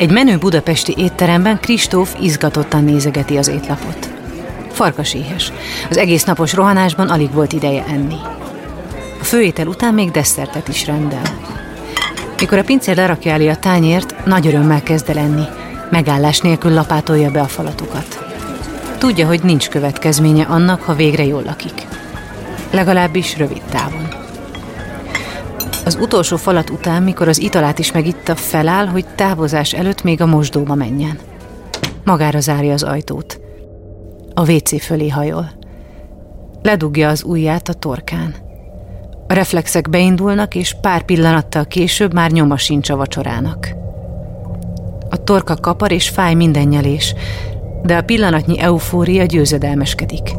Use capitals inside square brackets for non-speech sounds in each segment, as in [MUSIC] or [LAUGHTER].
Egy menő budapesti étteremben Kristóf izgatottan nézegeti az étlapot. Farkas éhes. Az egész napos rohanásban alig volt ideje enni. A főétel után még desszertet is rendel. Mikor a pincér lerakja elé a tányért, nagy örömmel kezd el enni. Megállás nélkül lapátolja be a falatokat. Tudja, hogy nincs következménye annak, ha végre jól lakik. Legalábbis rövid távon. Az utolsó falat után, mikor az italát is megitta, feláll, hogy távozás előtt még a mosdóba menjen. Magára zárja az ajtót. A WC fölé hajol. Ledugja az ujját a torkán. A reflexek beindulnak, és pár pillanattal később már nyoma sincs a vacsorának. A torka kapar és fáj minden nyelés, de a pillanatnyi eufória győzedelmeskedik.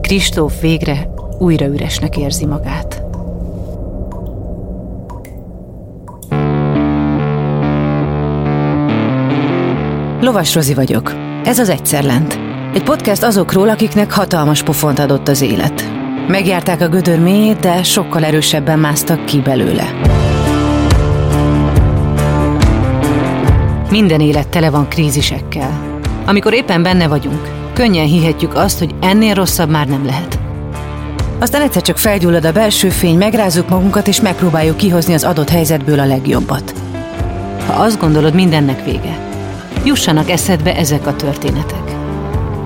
Kristóf végre újra üresnek érzi magát. Lovas Rozi vagyok. Ez az Egyszer Lent. Egy podcast azokról, akiknek hatalmas pofont adott az élet. Megjárták a gödör mélyét, de sokkal erősebben másztak ki belőle. Minden élet tele van krízisekkel. Amikor éppen benne vagyunk, könnyen hihetjük azt, hogy ennél rosszabb már nem lehet. Aztán egyszer csak felgyullad a belső fény, megrázzuk magunkat, és megpróbáljuk kihozni az adott helyzetből a legjobbat. Ha azt gondolod, mindennek vége, jussanak eszedbe ezek a történetek.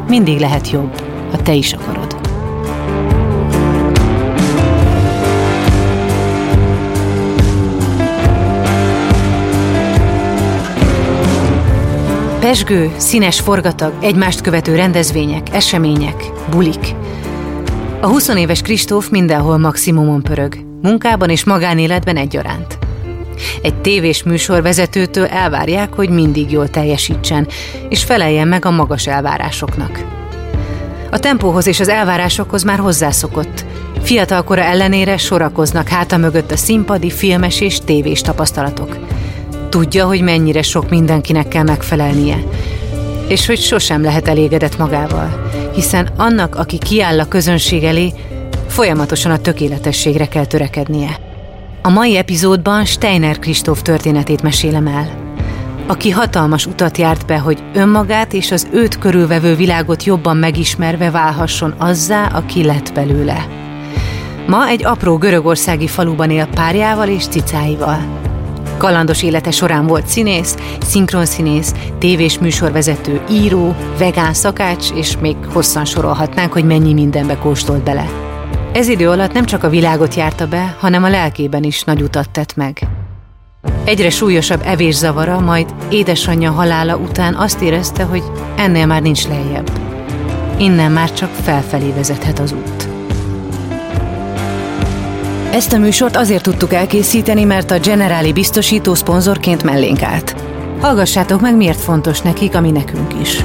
Mindig lehet jobb, ha te is akarod. Pesgő, színes forgatag, egymást követő rendezvények, események, bulik. A 20 éves Kristóf mindenhol maximumon pörög, munkában és magánéletben egyaránt. Egy tévés műsorvezetőtől elvárják, hogy mindig jól teljesítsen, és feleljen meg a magas elvárásoknak. A tempóhoz és az elvárásokhoz már hozzászokott. Fiatalkora ellenére sorakoznak háta mögött a színpadi, filmes és tévés tapasztalatok. Tudja, hogy mennyire sok mindenkinek kell megfelelnie, és hogy sosem lehet elégedett magával, hiszen annak, aki kiáll a közönség elé, folyamatosan a tökéletességre kell törekednie. A mai epizódban Steiner Kristóf történetét mesélem el, aki hatalmas utat járt be, hogy önmagát és az őt körülvevő világot jobban megismerve válhasson azzá, aki lett belőle. Ma egy apró görögországi faluban él párjával és cicáival. Kalandos élete során volt színész, szinkronszínész, tévés műsorvezető, író, vegán szakács, és még hosszan sorolhatnánk, hogy mennyi mindenbe kóstolt bele. Ez idő alatt nem csak a világot járta be, hanem a lelkében is nagy utat tett meg. Egyre súlyosabb evészavara, majd édesanyja halála után azt érezte, hogy ennél már nincs lejjebb. Innen már csak felfelé vezethet az út. Ezt a műsort azért tudtuk elkészíteni, mert a Generáli biztosító szponzorként mellénk állt. Hallgassátok meg, miért fontos nekik, ami nekünk is.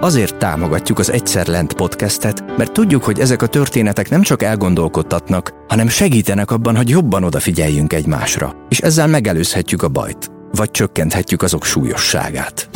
Azért támogatjuk az Egyszer Lent podcastet, mert tudjuk, hogy ezek a történetek nem csak elgondolkodtatnak, hanem segítenek abban, hogy jobban odafigyeljünk egymásra, és ezzel megelőzhetjük a bajt, vagy csökkenthetjük azok súlyosságát.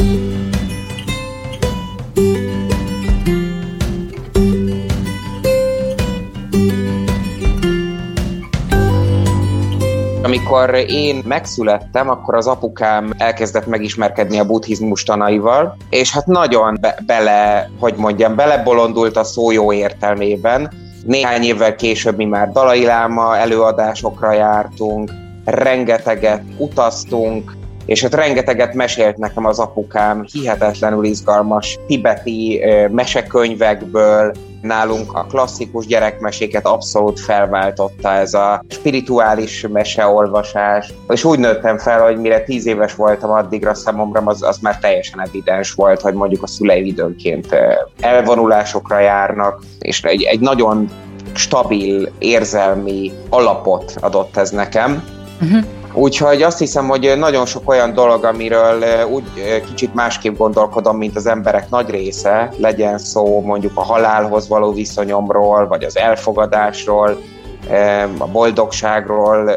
Amikor én megszülettem, akkor az apukám elkezdett megismerkedni a buddhizmus tanaival, és hát nagyon be- bele, hogy mondjam, belebolondult a szó jó értelmében. Néhány évvel később mi már Dalai Láma előadásokra jártunk, rengeteget utaztunk, és hát rengeteget mesélt nekem az apukám hihetetlenül izgalmas tibeti mesekönyvekből, nálunk a klasszikus gyerekmeséket abszolút felváltotta ez a spirituális meseolvasás, és úgy nőttem fel, hogy mire tíz éves voltam, addigra számomra az, az már teljesen evidens volt, hogy mondjuk a szüleim időnként elvonulásokra járnak, és egy, egy nagyon stabil érzelmi alapot adott ez nekem. Uh-huh Úgyhogy azt hiszem, hogy nagyon sok olyan dolog, amiről úgy kicsit másképp gondolkodom, mint az emberek nagy része, legyen szó mondjuk a halálhoz való viszonyomról, vagy az elfogadásról, a boldogságról,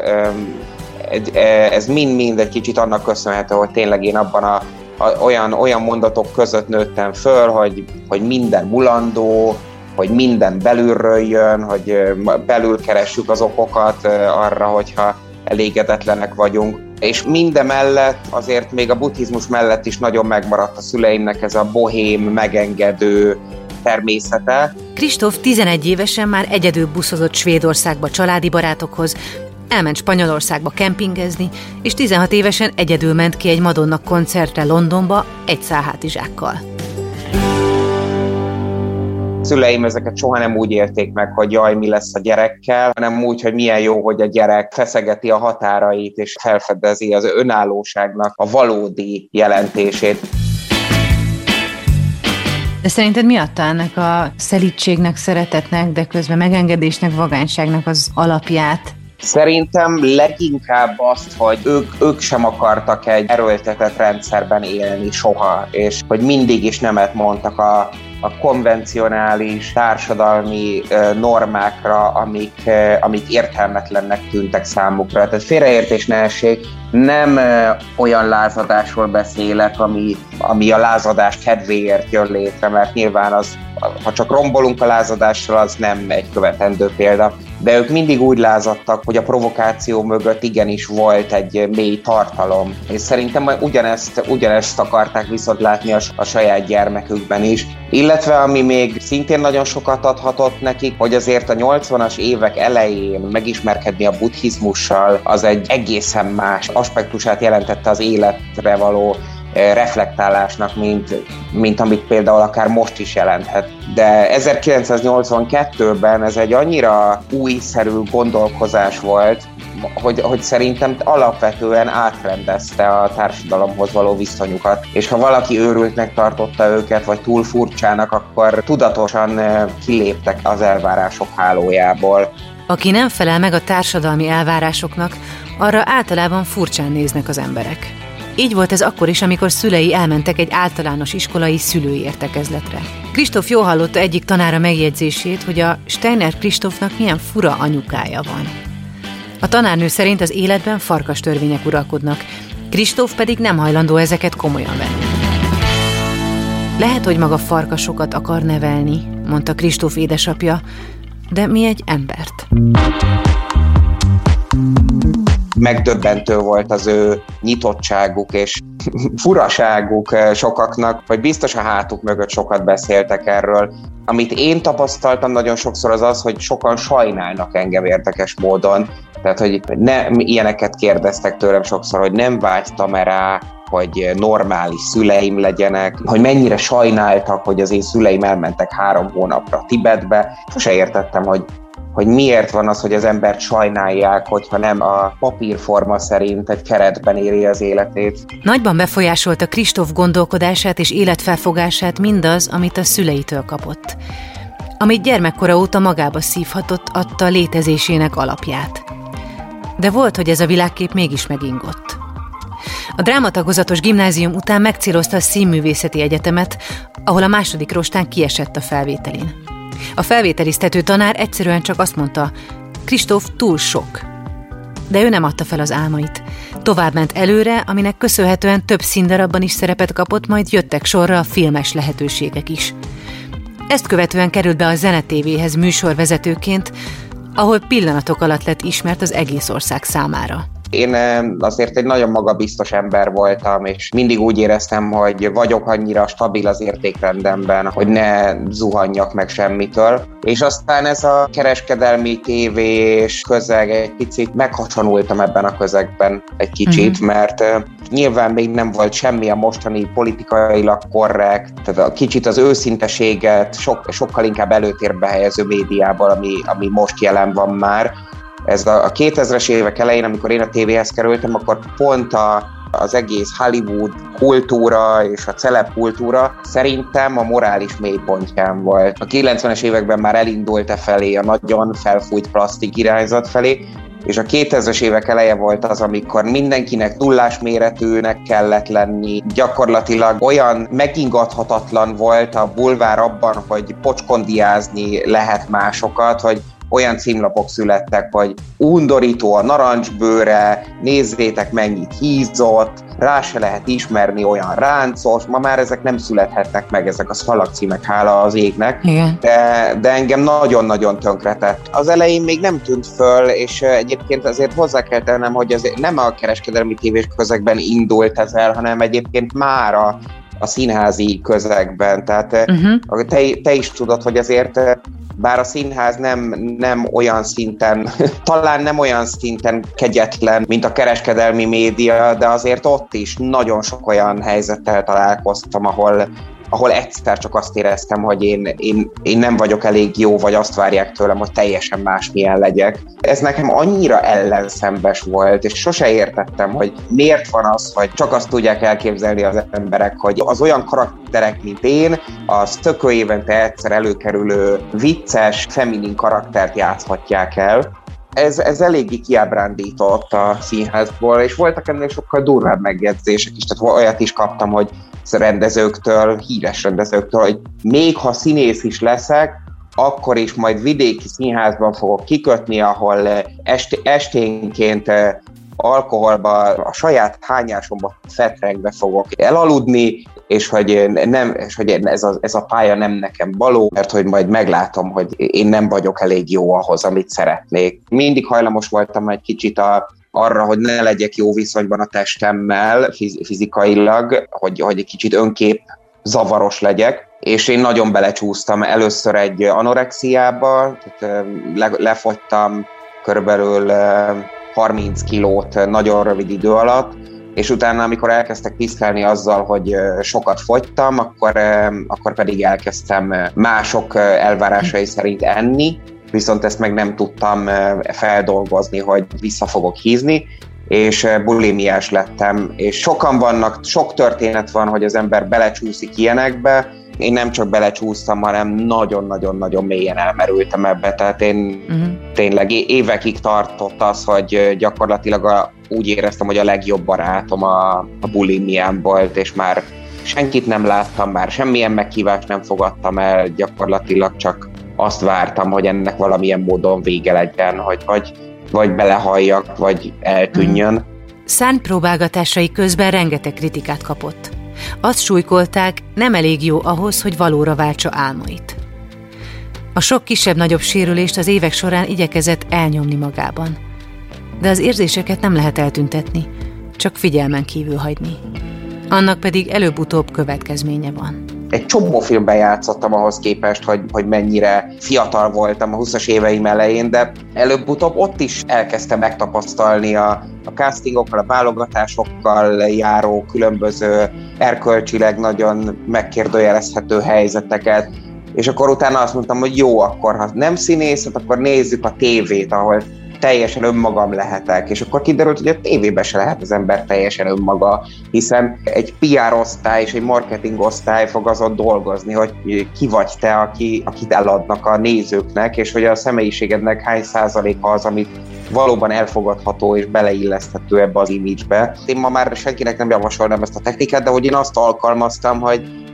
ez mind-mind egy kicsit annak köszönhető, hogy tényleg én abban a, a, olyan, olyan mondatok között nőttem föl, hogy, hogy minden mulandó, hogy minden belülről jön, hogy belül keressük az okokat arra, hogyha elégedetlenek vagyunk. És mindemellett azért még a buddhizmus mellett is nagyon megmaradt a szüleimnek ez a bohém, megengedő természete. Kristóf 11 évesen már egyedül buszozott Svédországba családi barátokhoz, elment Spanyolországba kempingezni, és 16 évesen egyedül ment ki egy Madonna koncertre Londonba egy szálhátizsákkal szüleim ezeket soha nem úgy élték meg, hogy jaj, mi lesz a gyerekkel, hanem úgy, hogy milyen jó, hogy a gyerek feszegeti a határait, és felfedezi az önállóságnak a valódi jelentését. De szerinted mi adta ennek a szelítségnek, szeretetnek, de közben megengedésnek, vagányságnak az alapját? Szerintem leginkább azt, hogy ők, ők sem akartak egy erőltetett rendszerben élni soha, és hogy mindig is nemet mondtak a, a konvencionális társadalmi normákra, amik, amik értelmetlennek tűntek számukra. Tehát félreértés ne essék, nem olyan lázadásról beszélek, ami, ami a lázadás kedvéért jön létre, mert nyilván az, ha csak rombolunk a lázadással, az nem egy követendő példa. De ők mindig úgy lázadtak, hogy a provokáció mögött igenis volt egy mély tartalom. És szerintem ugyanezt, ugyanezt akarták viszont látni a, a saját gyermekükben is. Illetve ami még szintén nagyon sokat adhatott nekik, hogy azért a 80-as évek elején megismerkedni a buddhizmussal, az egy egészen más aspektusát jelentette az életre való reflektálásnak, mint, mint amit például akár most is jelenthet. De 1982-ben ez egy annyira újszerű gondolkozás volt, hogy, hogy szerintem alapvetően átrendezte a társadalomhoz való viszonyukat. És ha valaki őrültnek tartotta őket, vagy túl furcsának, akkor tudatosan kiléptek az elvárások hálójából. Aki nem felel meg a társadalmi elvárásoknak, arra általában furcsán néznek az emberek. Így volt ez akkor is, amikor szülei elmentek egy általános iskolai szülői értekezletre. Kristóf jól hallotta egyik tanára megjegyzését, hogy a Steiner Kristófnak milyen fura anyukája van. A tanárnő szerint az életben farkas törvények uralkodnak, Kristóf pedig nem hajlandó ezeket komolyan venni. Lehet, hogy maga farkasokat akar nevelni, mondta Kristóf édesapja, de mi egy embert megdöbbentő volt az ő nyitottságuk és [LAUGHS] furaságuk eh, sokaknak, vagy biztos a hátuk mögött sokat beszéltek erről. Amit én tapasztaltam nagyon sokszor az az, hogy sokan sajnálnak engem érdekes módon. Tehát, hogy ne, ilyeneket kérdeztek tőlem sokszor, hogy nem vágytam rá, hogy normális szüleim legyenek, hogy mennyire sajnáltak, hogy az én szüleim elmentek három hónapra Tibetbe. Sose értettem, hogy hogy miért van az, hogy az embert sajnálják, hogyha nem a papírforma szerint egy keretben éri az életét. Nagyban befolyásolta Kristóf gondolkodását és életfelfogását mindaz, amit a szüleitől kapott. Amit gyermekkora óta magába szívhatott, adta létezésének alapját. De volt, hogy ez a világkép mégis megingott. A drámatagozatos gimnázium után megcélozta a színművészeti egyetemet, ahol a második rostán kiesett a felvételin. A felvételiztető tanár egyszerűen csak azt mondta, Kristóf túl sok. De ő nem adta fel az álmait. Tovább ment előre, aminek köszönhetően több színdarabban is szerepet kapott, majd jöttek sorra a filmes lehetőségek is. Ezt követően került be a Zenetévéhez műsorvezetőként, ahol pillanatok alatt lett ismert az egész ország számára. Én azért egy nagyon magabiztos ember voltam, és mindig úgy éreztem, hogy vagyok annyira stabil az értékrendemben, hogy ne zuhanjak meg semmitől. És aztán ez a kereskedelmi tévés közeg egy picit meghasonultam ebben a közegben egy kicsit, uh-huh. mert nyilván még nem volt semmi a mostani politikailag korrekt, tehát a kicsit az őszinteséget sok, sokkal inkább előtérbe helyező médiával, ami, ami most jelen van már, ez a, a 2000-es évek elején, amikor én a tévéhez kerültem, akkor pont a, az egész Hollywood kultúra és a celeb kultúra szerintem a morális mélypontján volt. A 90-es években már elindult e felé, a nagyon felfújt plastik irányzat felé, és a 2000-es évek eleje volt az, amikor mindenkinek nullás méretűnek kellett lenni, gyakorlatilag olyan megingathatatlan volt a bulvár abban, hogy pocskondiázni lehet másokat, hogy olyan címlapok születtek, hogy undorító a narancsbőre, nézzétek mennyit hízott, rá se lehet ismerni olyan ráncos, ma már ezek nem születhetnek meg, ezek a szalagcímek, hála az égnek, Igen. De, de engem nagyon-nagyon tönkretett. Az elején még nem tűnt föl, és egyébként azért hozzá kell tennem, hogy ez nem a kereskedelmi tévés közegben indult ez el, hanem egyébként már a a színházi közegben. Tehát uh-huh. te, te is tudod, hogy azért bár a színház nem, nem olyan szinten, [LAUGHS] talán nem olyan szinten kegyetlen, mint a kereskedelmi média, de azért ott is nagyon sok olyan helyzettel találkoztam, ahol ahol egyszer csak azt éreztem, hogy én, én, én nem vagyok elég jó, vagy azt várják tőlem, hogy teljesen másmilyen legyek. Ez nekem annyira ellenszembes volt, és sose értettem, hogy miért van az, hogy csak azt tudják elképzelni az emberek, hogy az olyan karakterek, mint én, az tökő évente egyszer előkerülő vicces, feminin karaktert játszhatják el, ez, ez eléggé kiábrándított a színházból, és voltak ennél sokkal durvább megjegyzések is, tehát olyat is kaptam, hogy rendezőktől, híres rendezőktől, hogy még ha színész is leszek, akkor is majd vidéki színházban fogok kikötni, ahol est- esténként alkoholba, a saját hányásomba fetrengve fogok elaludni, és hogy, nem, és hogy ez, a, ez a pálya nem nekem való, mert hogy majd meglátom, hogy én nem vagyok elég jó ahhoz, amit szeretnék. Mindig hajlamos voltam egy kicsit a, arra, hogy ne legyek jó viszonyban a testemmel fizikailag, hogy, hogy egy kicsit önkép zavaros legyek, és én nagyon belecsúsztam először egy anorexiába, tehát le, lefogytam körülbelül 30 kilót nagyon rövid idő alatt, és utána, amikor elkezdtek piszkálni azzal, hogy sokat fogytam, akkor, akkor pedig elkezdtem mások elvárásai szerint enni, viszont ezt meg nem tudtam feldolgozni, hogy vissza fogok hízni, és bulimiás lettem, és sokan vannak, sok történet van, hogy az ember belecsúszik ilyenekbe, én nem csak belecsúsztam, hanem nagyon-nagyon-nagyon mélyen elmerültem ebbe, tehát én uh-huh. tényleg évekig tartott az, hogy gyakorlatilag a, úgy éreztem, hogy a legjobb barátom a, a bulimiám volt, és már senkit nem láttam, már semmilyen meghívást nem fogadtam el, gyakorlatilag csak azt vártam, hogy ennek valamilyen módon vége legyen, hogy vagy, vagy belehalljak, vagy eltűnjön. Mm. Szán próbálgatásai közben rengeteg kritikát kapott. Azt súlykolták, nem elég jó ahhoz, hogy valóra váltsa álmait. A sok kisebb-nagyobb sérülést az évek során igyekezett elnyomni magában. De az érzéseket nem lehet eltüntetni, csak figyelmen kívül hagyni. Annak pedig előbb-utóbb következménye van egy csomó filmben játszottam ahhoz képest, hogy, hogy mennyire fiatal voltam a 20-as éveim elején, de előbb-utóbb ott is elkezdtem megtapasztalni a, a castingokkal, a válogatásokkal járó különböző erkölcsileg nagyon megkérdőjelezhető helyzeteket, és akkor utána azt mondtam, hogy jó, akkor ha nem színészet, akkor nézzük a tévét, ahol teljesen önmagam lehetek, és akkor kiderült, hogy a tévében se lehet az ember teljesen önmaga, hiszen egy PR osztály és egy marketing osztály fog azon dolgozni, hogy ki vagy te, aki, akit eladnak a nézőknek, és hogy a személyiségednek hány százaléka az, amit valóban elfogadható és beleilleszthető ebbe az imidzsbe. Én ma már senkinek nem javasolnám ezt a technikát, de hogy én azt alkalmaztam, hogy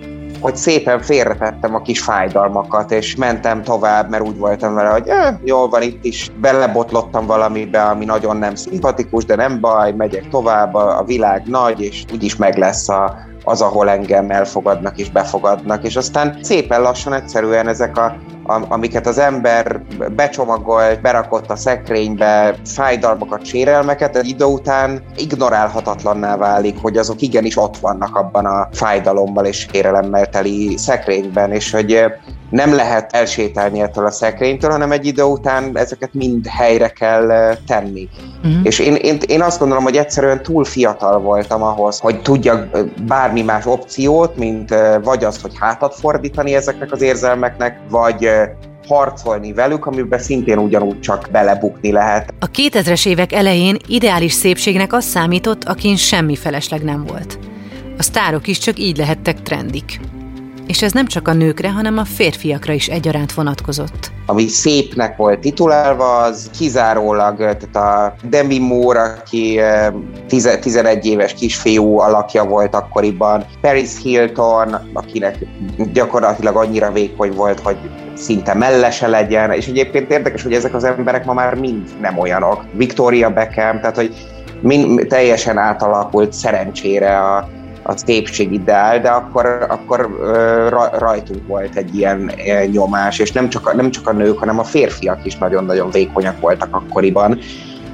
hogy szépen félretettem a kis fájdalmakat, és mentem tovább, mert úgy voltam vele, hogy eh, jól van, itt is belebotlottam valamibe, ami nagyon nem szimpatikus, de nem baj, megyek tovább, a, világ nagy, és úgyis meg lesz a, az, ahol engem elfogadnak és befogadnak, és aztán szépen lassan egyszerűen ezek a amiket az ember becsomagolt, berakott a szekrénybe, fájdalmakat, sérelmeket, egy idő után ignorálhatatlanná válik, hogy azok igenis ott vannak abban a fájdalommal és sérelemmel teli szekrényben, és hogy nem lehet elsétálni ettől a szekrénytől, hanem egy idő után ezeket mind helyre kell tenni. Uh-huh. És én, én, én azt gondolom, hogy egyszerűen túl fiatal voltam ahhoz, hogy tudjak bármi más opciót, mint vagy azt, hogy hátat fordítani ezeknek az érzelmeknek, vagy harcolni velük, amiben szintén ugyanúgy csak belebukni lehet. A 2000-es évek elején ideális szépségnek az számított, akin semmi felesleg nem volt. A sztárok is csak így lehettek trendik. és ez nem csak a nőkre, hanem a férfiakra is egyaránt vonatkozott. Ami szépnek volt titulálva, az kizárólag, tehát a Demi Moore, aki 11 éves kisfiú alakja volt akkoriban, Paris Hilton, akinek gyakorlatilag annyira vékony volt, hogy szinte mellese legyen, és egyébként érdekes, hogy ezek az emberek ma már mind nem olyanok. Victoria Beckham, tehát hogy mind, teljesen átalakult szerencsére a, a ideál, de akkor, akkor rajtunk volt egy ilyen nyomás, és nem csak, a, nem csak a nők, hanem a férfiak is nagyon-nagyon vékonyak voltak akkoriban.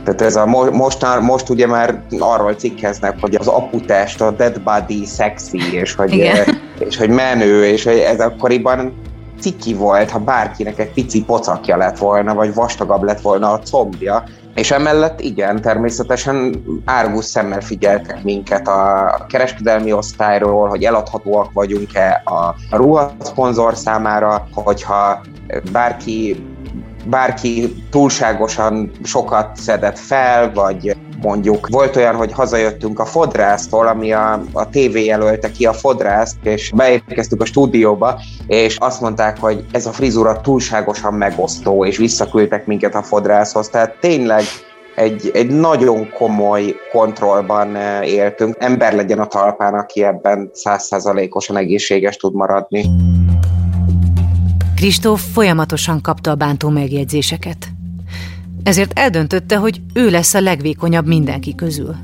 Tehát ez a most, most ugye már arról cikkeznek, hogy az aputest, a dead body sexy, és hogy, és hogy menő, és hogy ez akkoriban ciki volt, ha bárkinek egy pici pocakja lett volna, vagy vastagabb lett volna a combja, és emellett igen, természetesen árgus szemmel figyeltek minket a kereskedelmi osztályról, hogy eladhatóak vagyunk-e a ruhaszponzor számára, hogyha bárki bárki túlságosan sokat szedett fel, vagy mondjuk volt olyan, hogy hazajöttünk a fodrásztól, ami a, a TV jelölte ki a fodrászt, és beérkeztük a stúdióba, és azt mondták, hogy ez a frizura túlságosan megosztó, és visszaküldtek minket a fodrászhoz. Tehát tényleg egy, egy nagyon komoly kontrollban eh, éltünk. Ember legyen a talpán, aki ebben százszázalékosan egészséges tud maradni. Kristóf folyamatosan kapta a bántó megjegyzéseket. Ezért eldöntötte, hogy ő lesz a legvékonyabb mindenki közül.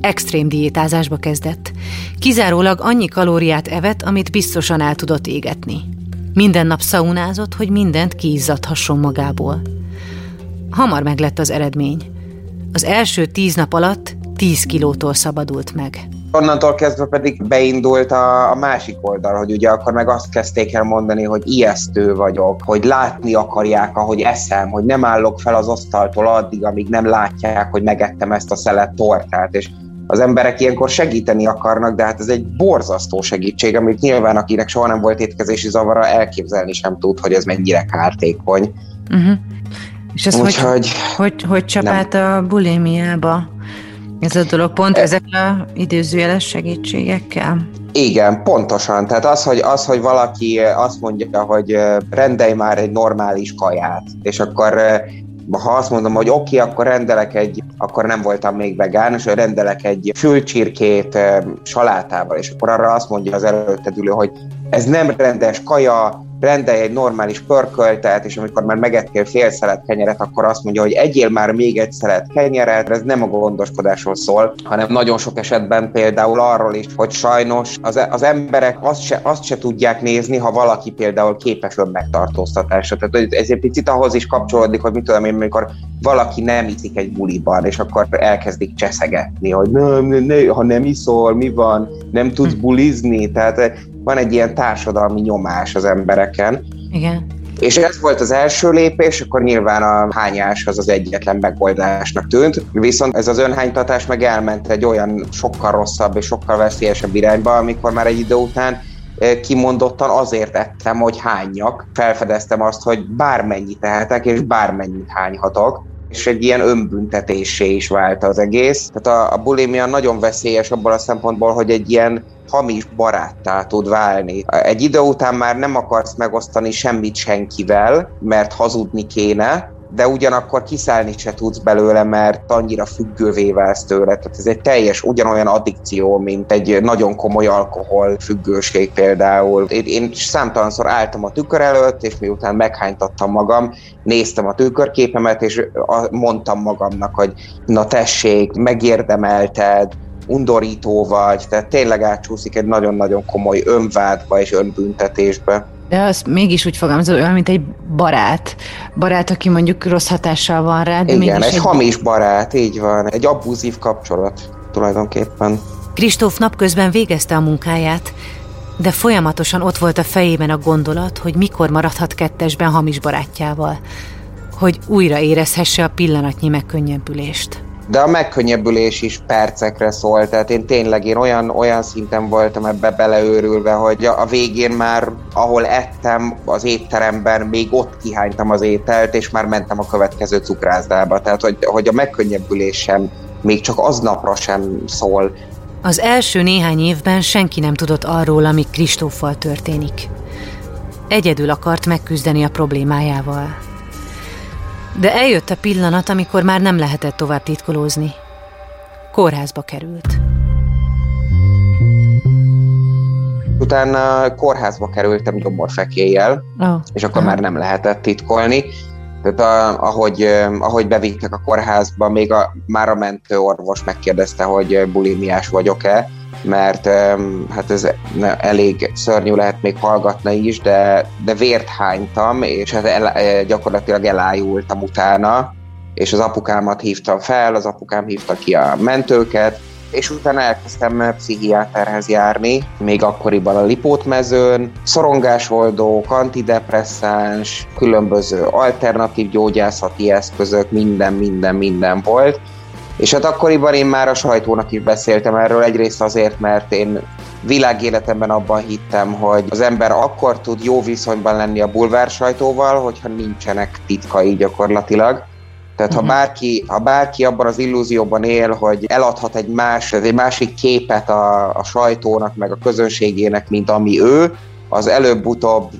Extrém diétázásba kezdett. Kizárólag annyi kalóriát evett, amit biztosan el tudott égetni. Minden nap szaunázott, hogy mindent kiizzadhasson magából. Hamar meglett az eredmény. Az első tíz nap alatt tíz kilótól szabadult meg. Onnantól kezdve pedig beindult a, a másik oldal, hogy ugye akkor meg azt kezdték el mondani, hogy ijesztő vagyok, hogy látni akarják, ahogy eszem, hogy nem állok fel az asztaltól addig, amíg nem látják, hogy megettem ezt a szelet tortát, és az emberek ilyenkor segíteni akarnak, de hát ez egy borzasztó segítség, amit nyilván akinek soha nem volt étkezési zavara, elképzelni sem tud, hogy ez mennyire kártékony. Uh-huh. És ez Úgy, hogy, hogy, hogy, csapált a bulémiába? Ez a dolog pont e- ezek a időzőjeles segítségekkel? Igen, pontosan. Tehát az hogy, az, hogy valaki azt mondja, hogy rendelj már egy normális kaját, és akkor ha azt mondom, hogy oké, okay, akkor rendelek egy, akkor nem voltam még vegán, és rendelek egy fülcsirkét salátával, és akkor arra azt mondja az előtted ülő, hogy ez nem rendes kaja, rendelj egy normális pörköltet, és amikor már megettél fél szelet kenyeret, akkor azt mondja, hogy egyél már még egy szelet kenyeret, ez nem a gondoskodásról szól, hanem nagyon sok esetben például arról is, hogy sajnos az, az emberek azt se, azt se tudják nézni, ha valaki például képes önmegtartóztatásra. Tehát ez egy picit ahhoz is kapcsolódik, hogy mit tudom én, amikor valaki nem iszik egy buliban, és akkor elkezdik cseszegetni, hogy nem, ne, ne, ha nem iszol, mi van, nem tudsz bulizni, tehát van egy ilyen társadalmi nyomás az embereken. Igen. És ez volt az első lépés, akkor nyilván a hányás az az egyetlen megoldásnak tűnt, viszont ez az önhánytatás meg elment egy olyan sokkal rosszabb és sokkal veszélyesebb irányba, amikor már egy idő után eh, kimondottan azért ettem, hogy hányak. Felfedeztem azt, hogy bármennyit tehetek, és bármennyit hányhatok és egy ilyen önbüntetésé is vált az egész. Tehát a, a bulimia nagyon veszélyes abból a szempontból, hogy egy ilyen hamis baráttá tud válni. Egy idő után már nem akarsz megosztani semmit senkivel, mert hazudni kéne, de ugyanakkor kiszállni se tudsz belőle, mert annyira függővé válsz tőle. Tehát ez egy teljes, ugyanolyan addikció, mint egy nagyon komoly alkohol függőség például. Én, én számtalanszor álltam a tükör előtt, és miután meghánytattam magam, néztem a tükörképemet, és mondtam magamnak, hogy na tessék, megérdemelted, undorító vagy, tehát tényleg átcsúszik egy nagyon-nagyon komoly önvádba és önbüntetésbe. De azt mégis úgy fogalmazol, olyan, mint egy barát. Barát, aki mondjuk rossz hatással van rá. De Igen, egy, egy hamis barát, így van. Egy abúzív kapcsolat tulajdonképpen. Kristóf napközben végezte a munkáját, de folyamatosan ott volt a fejében a gondolat, hogy mikor maradhat kettesben hamis barátjával, hogy újra érezhesse a pillanatnyi megkönnyebbülést de a megkönnyebbülés is percekre szólt, tehát én tényleg én olyan, olyan szinten voltam ebbe beleőrülve, hogy a végén már ahol ettem az étteremben, még ott kihánytam az ételt, és már mentem a következő cukrászdába, tehát hogy, hogy a megkönnyebbülés sem még csak aznapra sem szól. Az első néhány évben senki nem tudott arról, ami Kristóffal történik. Egyedül akart megküzdeni a problémájával. De eljött a pillanat, amikor már nem lehetett tovább titkolózni. Kórházba került. Utána kórházba kerültem gyomorfekéjjel, oh. és akkor oh. már nem lehetett titkolni. Tehát a, ahogy, ahogy bevittek a kórházba, még a, már a mentőorvos megkérdezte, hogy bulimiás vagyok-e, mert hát ez elég szörnyű lehet még hallgatni is, de, de vért hánytam, és hát el, gyakorlatilag elájultam utána, és az apukámat hívtam fel, az apukám hívta ki a mentőket, és utána elkezdtem pszichiáterhez járni, még akkoriban a Lipótmezőn, szorongásoldók, antidepresszáns, különböző alternatív gyógyászati eszközök, minden, minden, minden volt. És hát akkoriban én már a sajtónak is beszéltem erről, egyrészt azért, mert én világéletemben abban hittem, hogy az ember akkor tud jó viszonyban lenni a bulvár sajtóval, hogyha nincsenek titkai gyakorlatilag. Tehát ha, mhm. bárki, ha bárki abban az illúzióban él, hogy eladhat egy, más, egy másik képet a, a sajtónak, meg a közönségének, mint ami ő, az előbb-utóbb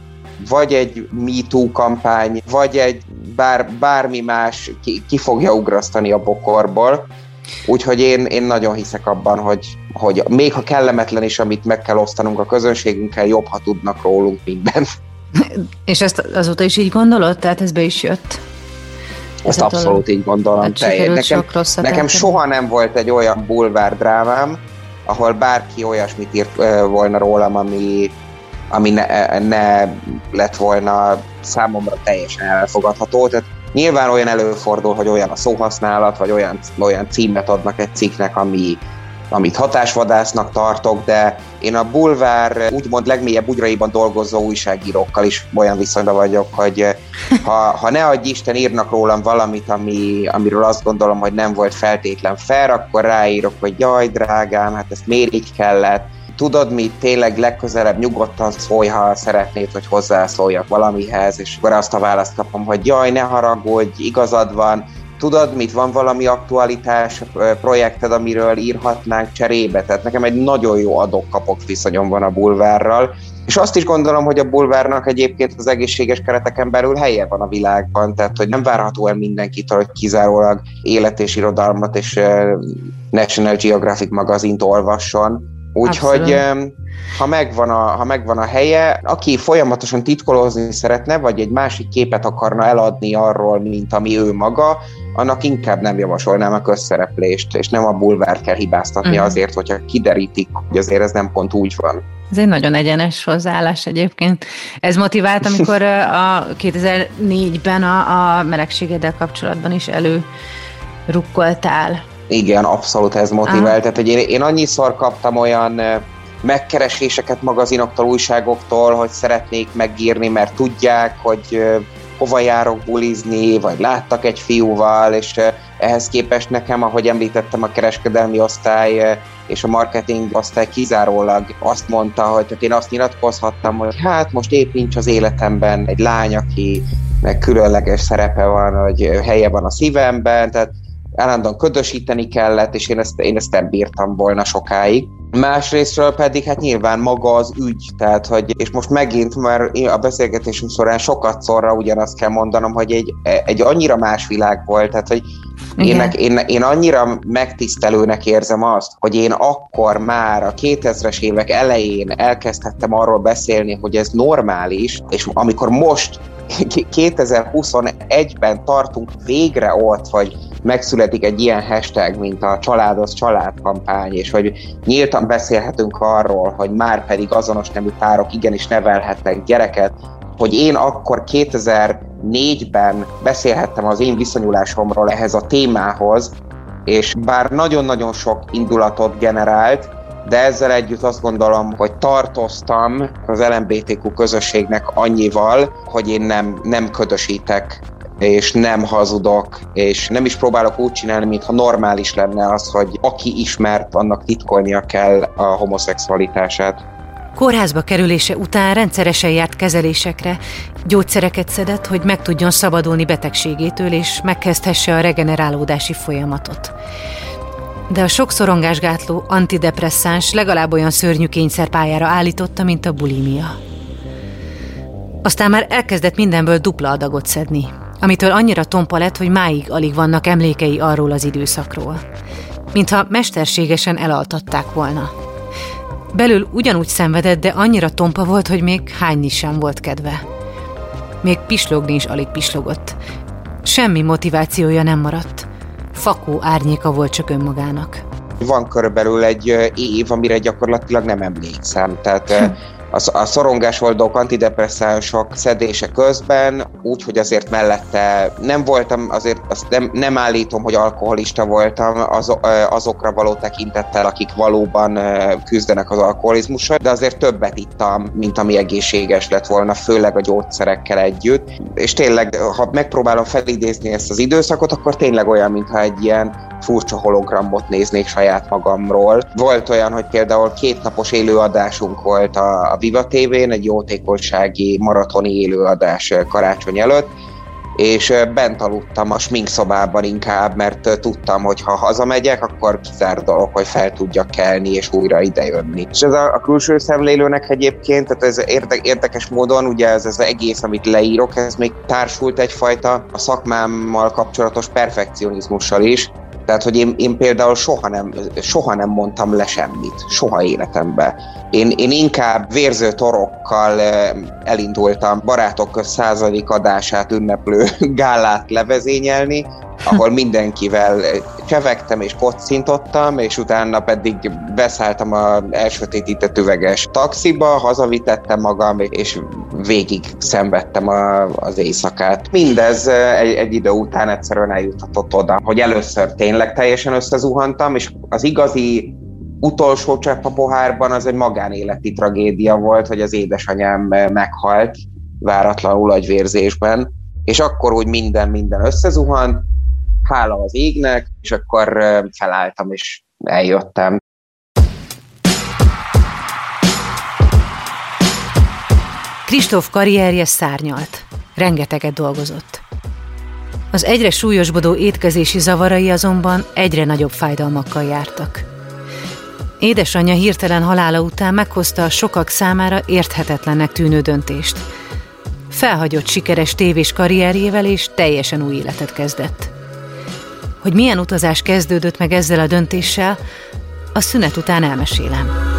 vagy egy MeToo kampány, vagy egy bár, bármi más ki, ki fogja ugrasztani a bokorból. Úgyhogy én, én nagyon hiszek abban, hogy, hogy még ha kellemetlen is, amit meg kell osztanunk a közönségünkkel, jobb, ha tudnak rólunk mindent. És ezt azóta is így gondolod? Tehát ez be is jött? Ezt abszolút így gondolom. Hát nekem, nekem soha nem volt egy olyan bulvár drámám, ahol bárki olyasmit írt volna rólam, ami, ami ne, ne lett volna számomra teljesen elfogadható. Tehát nyilván olyan előfordul, hogy olyan a szóhasználat, vagy olyan, olyan címet adnak egy cikknek, ami, amit hatásvadásznak tartok, de én a bulvár úgymond legmélyebb ugyraiban dolgozó újságírókkal is olyan viszonyban vagyok, hogy ha, ha ne adj Isten írnak rólam valamit, ami, amiről azt gondolom, hogy nem volt feltétlen fair, akkor ráírok, hogy jaj, drágám, hát ezt miért így kellett, tudod mi, tényleg legközelebb nyugodtan szólj, ha szeretnéd, hogy hozzászóljak valamihez, és akkor azt a választ kapom, hogy jaj, ne haragudj, igazad van, tudod mit, van valami aktualitás projekted, amiről írhatnánk cserébe? Tehát nekem egy nagyon jó adok-kapok viszonyom van a bulvárral, és azt is gondolom, hogy a bulvárnak egyébként az egészséges kereteken belül helye van a világban, tehát hogy nem várható el mindenkitől, hogy kizárólag élet és irodalmat és National Geographic magazint olvasson. Úgyhogy ha megvan, a, ha megvan a helye, aki folyamatosan titkolózni szeretne, vagy egy másik képet akarna eladni arról, mint ami ő maga, annak inkább nem javasolnám a közszereplést, és nem a bulvárt kell hibáztatni uh-huh. azért, hogyha kiderítik, hogy azért ez nem pont úgy van. Ez egy nagyon egyenes hozzáállás egyébként. Ez motivált, amikor a 2004-ben a, a melegségeddel kapcsolatban is elő rukkoltál. Igen, abszolút ez motivált. Tehát, hogy én, én annyiszor kaptam olyan megkereséseket magazinoktól, újságoktól, hogy szeretnék megírni, mert tudják, hogy hova járok bulizni, vagy láttak egy fiúval, és ehhez képest nekem, ahogy említettem, a kereskedelmi osztály és a marketing osztály kizárólag azt mondta, hogy tehát én azt nyilatkozhattam, hogy hát most épp nincs az életemben egy lány, aki különleges szerepe van, hogy helye van a szívemben, tehát állandóan ködösíteni kellett, és én ezt, én ezt nem bírtam volna sokáig. Másrésztről pedig hát nyilván maga az ügy, tehát hogy, és most megint már a beszélgetésünk során sokat szorra ugyanazt kell mondanom, hogy egy, egy annyira más világ volt, tehát hogy én, én, én annyira megtisztelőnek érzem azt, hogy én akkor már a 2000-es évek elején elkezdhettem arról beszélni, hogy ez normális, és amikor most 2021-ben tartunk végre ott, hogy megszületik egy ilyen hashtag, mint a család az család kampány, és hogy nyíltan beszélhetünk arról, hogy már pedig azonos nemű párok igenis nevelhetnek gyereket, hogy én akkor 2004-ben beszélhettem az én viszonyulásomról ehhez a témához, és bár nagyon-nagyon sok indulatot generált, de ezzel együtt azt gondolom, hogy tartoztam az LMBTQ közösségnek annyival, hogy én nem, nem ködösítek és nem hazudok, és nem is próbálok úgy csinálni, mintha normális lenne az, hogy aki ismert, annak titkolnia kell a homoszexualitását. Kórházba kerülése után rendszeresen járt kezelésekre, gyógyszereket szedett, hogy meg tudjon szabadulni betegségétől, és megkezdhesse a regenerálódási folyamatot. De a sok szorongásgátló antidepresszáns legalább olyan szörnyű kényszerpályára állította, mint a bulimia. Aztán már elkezdett mindenből dupla adagot szedni, amitől annyira tompa lett, hogy máig alig vannak emlékei arról az időszakról. Mintha mesterségesen elaltatták volna. Belül ugyanúgy szenvedett, de annyira tompa volt, hogy még hányni sem volt kedve. Még pislogni is alig pislogott. Semmi motivációja nem maradt. Fakó árnyéka volt csak önmagának. Van körülbelül egy év, amire gyakorlatilag nem emlékszem. Tehát [LAUGHS] a, a szorongásoldók antidepresszánsok szedése közben, úgy, hogy azért mellette nem voltam, azért azt nem, nem állítom, hogy alkoholista voltam az, azokra való tekintettel, akik valóban küzdenek az alkoholizmussal, de azért többet ittam, mint ami egészséges lett volna, főleg a gyógyszerekkel együtt. És tényleg, ha megpróbálom felidézni ezt az időszakot, akkor tényleg olyan, mintha egy ilyen furcsa hologramot néznék saját magamról. Volt olyan, hogy például kétnapos élőadásunk volt a, a Viva TV-n, egy jótékonysági maratoni élőadás karácsony előtt, és bent aludtam a sminkszobában inkább, mert tudtam, hogy ha hazamegyek, akkor kizár dolog, hogy fel tudjak kelni és újra idejönni. És ez a, a külső szemlélőnek egyébként, tehát ez érde, érdekes módon, ugye ez az egész, amit leírok, ez még társult egyfajta a szakmámmal kapcsolatos perfekcionizmussal is, tehát, hogy én, én például soha nem, soha nem mondtam le semmit, soha életemben. Én, én inkább vérző torokkal elindultam barátok századik adását ünneplő [LAUGHS] gálát levezényelni, ahol mindenkivel csevegtem és kocintottam, és utána pedig beszálltam a elsötétített üveges taxiba, hazavitettem magam, és végig szenvedtem a, az éjszakát. Mindez egy, egy idő után egyszerűen eljuthatott oda, hogy először tényleg teljesen összezuhantam, és az igazi utolsó csepp a pohárban az egy magánéleti tragédia volt, hogy az édesanyám meghalt váratlanul agyvérzésben, és akkor úgy minden, minden összezuhant, hála az égnek, és akkor felálltam, és eljöttem. Kristóf karrierje szárnyalt. Rengeteget dolgozott. Az egyre súlyosbodó étkezési zavarai azonban egyre nagyobb fájdalmakkal jártak. Édesanyja hirtelen halála után meghozta a sokak számára érthetetlennek tűnő döntést. Felhagyott sikeres tévés karrierjével és teljesen új életet kezdett. Hogy milyen utazás kezdődött meg ezzel a döntéssel, a szünet után elmesélem.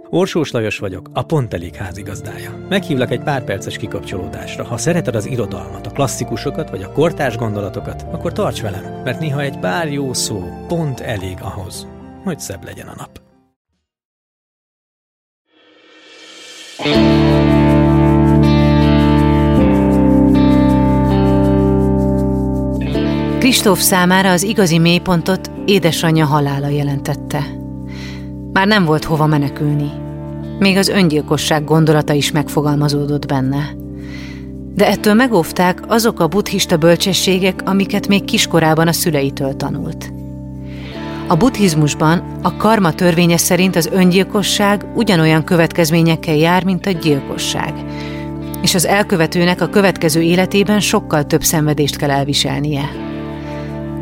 Orsós Lajos vagyok, a Pont Elég házigazdája. Meghívlak egy pár perces kikapcsolódásra. Ha szereted az irodalmat, a klasszikusokat vagy a kortárs gondolatokat, akkor tarts velem, mert néha egy pár jó szó pont elég ahhoz, hogy szebb legyen a nap. Kristóf számára az igazi mélypontot édesanyja halála jelentette. Már nem volt hova menekülni. Még az öngyilkosság gondolata is megfogalmazódott benne. De ettől megóvták azok a buddhista bölcsességek, amiket még kiskorában a szüleitől tanult. A buddhizmusban a karma törvénye szerint az öngyilkosság ugyanolyan következményekkel jár, mint a gyilkosság, és az elkövetőnek a következő életében sokkal több szenvedést kell elviselnie.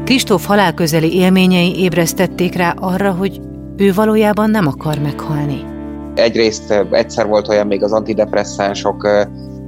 Kristóf halálközeli élményei ébresztették rá arra, hogy ő valójában nem akar meghalni. Egyrészt egyszer volt olyan még az antidepresszánsok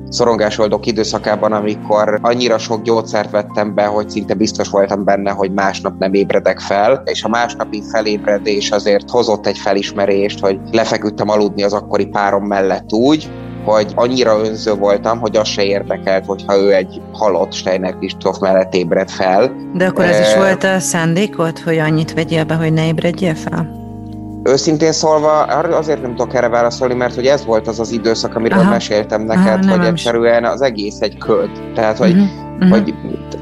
szorongásoldók időszakában, amikor annyira sok gyógyszert vettem be, hogy szinte biztos voltam benne, hogy másnap nem ébredek fel, és a másnapi felébredés azért hozott egy felismerést, hogy lefeküdtem aludni az akkori párom mellett úgy, hogy annyira önző voltam, hogy az se érdekelt, hogyha ő egy halott Steiner Kristóf mellett ébred fel. De akkor ez is volt a szándékot, hogy annyit vegyél be, hogy ne ébredjél fel? Őszintén szólva, azért nem tudok erre válaszolni, mert hogy ez volt az az időszak, amiről Aha. meséltem neked, Aha, hogy egyszerűen az egész egy köd. Tehát, hogy, uh-huh. hogy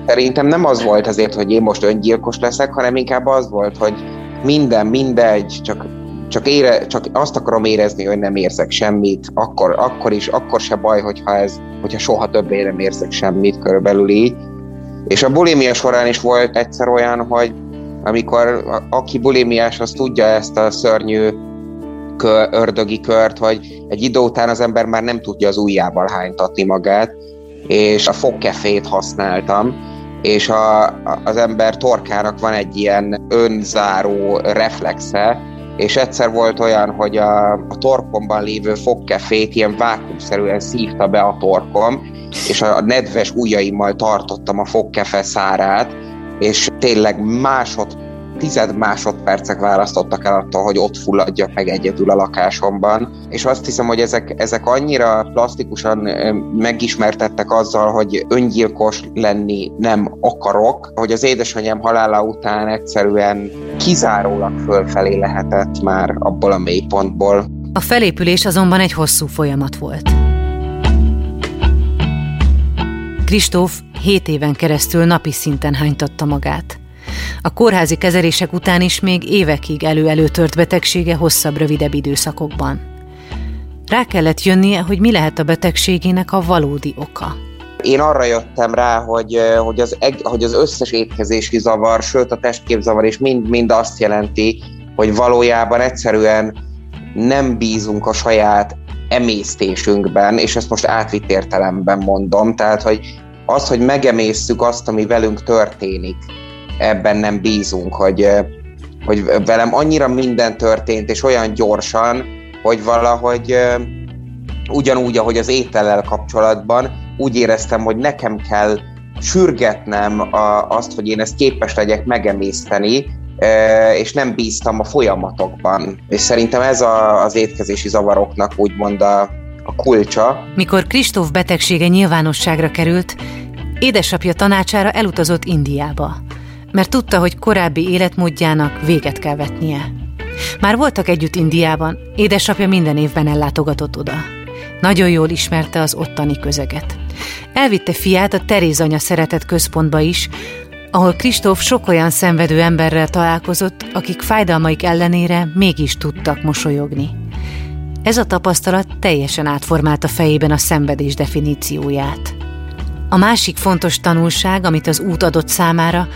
szerintem nem az volt azért, hogy én most öngyilkos leszek, hanem inkább az volt, hogy minden, mindegy, csak csak, ére, csak azt akarom érezni, hogy nem érzek semmit, akkor, akkor is, akkor se baj, hogyha, ez, hogyha soha többé nem érzek semmit, körülbelül így. És a bulimia során is volt egyszer olyan, hogy amikor aki bulimiás, az tudja ezt a szörnyű kör, ördögi kört, hogy egy idő után az ember már nem tudja az ujjával hánytatni magát, és a fogkefét használtam, és a, az ember torkának van egy ilyen önzáró reflexe, és egyszer volt olyan, hogy a, a torkomban lévő fogkefét ilyen vákumszerűen szívta be a torkom, és a nedves ujjaimmal tartottam a fogkefe szárát, és tényleg másod, tized másodpercek választottak el attól, hogy ott fulladjak meg egyedül a lakásomban. És azt hiszem, hogy ezek, ezek annyira plastikusan megismertettek azzal, hogy öngyilkos lenni nem akarok, hogy az édesanyám halála után egyszerűen kizárólag fölfelé lehetett már abból a mélypontból. A felépülés azonban egy hosszú folyamat volt. Kristóf hét éven keresztül napi szinten hánytatta magát. A kórházi kezelések után is még évekig elő-előtört betegsége hosszabb, rövidebb időszakokban. Rá kellett jönnie, hogy mi lehet a betegségének a valódi oka. Én arra jöttem rá, hogy, hogy, az, hogy az összes étkezési zavar, sőt a testképzavar is mind-mind azt jelenti, hogy valójában egyszerűen nem bízunk a saját emésztésünkben, és ezt most átvitt értelemben mondom, tehát hogy az, hogy megemészszük azt, ami velünk történik, ebben nem bízunk, hogy, hogy velem annyira minden történt, és olyan gyorsan, hogy valahogy ugyanúgy, ahogy az étellel kapcsolatban, úgy éreztem, hogy nekem kell sürgetnem a, azt, hogy én ezt képes legyek megemészteni, és nem bíztam a folyamatokban. És szerintem ez a, az étkezési zavaroknak úgymond a, a kulcsa. Mikor Kristóf betegsége nyilvánosságra került, édesapja tanácsára elutazott Indiába, mert tudta, hogy korábbi életmódjának véget kell vetnie. Már voltak együtt Indiában, édesapja minden évben ellátogatott oda. Nagyon jól ismerte az ottani közeget. Elvitte fiát a Teréz anya szeretett központba is, ahol Kristóf sok olyan szenvedő emberrel találkozott, akik fájdalmaik ellenére mégis tudtak mosolyogni. Ez a tapasztalat teljesen átformálta fejében a szenvedés definícióját. A másik fontos tanulság, amit az út adott számára,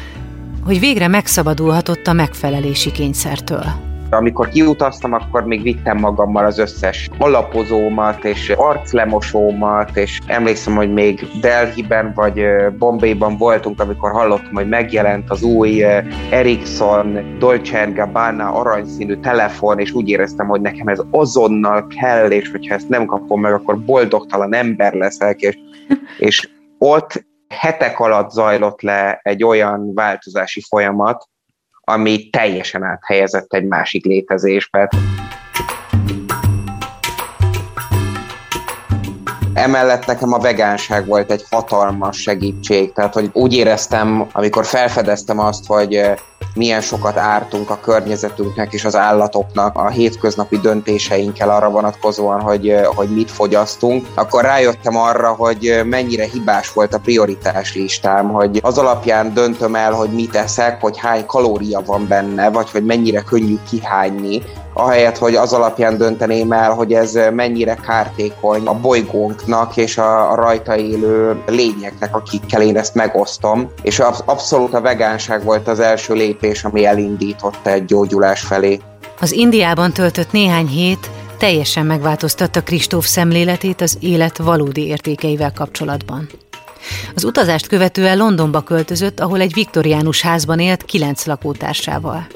hogy végre megszabadulhatott a megfelelési kényszertől. Amikor kiutaztam, akkor még vittem magammal az összes alapozómat és arclemosómat, és emlékszem, hogy még Delhiben vagy Bombayban voltunk, amikor hallottam, hogy megjelent az új Ericsson Dolce Gabbana aranyszínű telefon, és úgy éreztem, hogy nekem ez azonnal kell, és hogyha ezt nem kapom meg, akkor boldogtalan ember leszek, és, és ott hetek alatt zajlott le egy olyan változási folyamat, ami teljesen áthelyezett egy másik létezésbe. Emellett nekem a vegánság volt egy hatalmas segítség, tehát hogy úgy éreztem, amikor felfedeztem azt, hogy milyen sokat ártunk a környezetünknek és az állatoknak a hétköznapi döntéseinkkel arra vonatkozóan, hogy, hogy mit fogyasztunk, akkor rájöttem arra, hogy mennyire hibás volt a prioritás listám, hogy az alapján döntöm el, hogy mit eszek, hogy hány kalória van benne, vagy hogy mennyire könnyű kihányni, ahelyett, hogy az alapján dönteném el, hogy ez mennyire kártékony a bolygónknak és a, rajta élő lényeknek, akikkel én ezt megosztom. És abszolút a vegánság volt az első lépés, ami elindította egy gyógyulás felé. Az Indiában töltött néhány hét teljesen megváltoztatta Kristóf szemléletét az élet valódi értékeivel kapcsolatban. Az utazást követően Londonba költözött, ahol egy viktoriánus házban élt kilenc lakótársával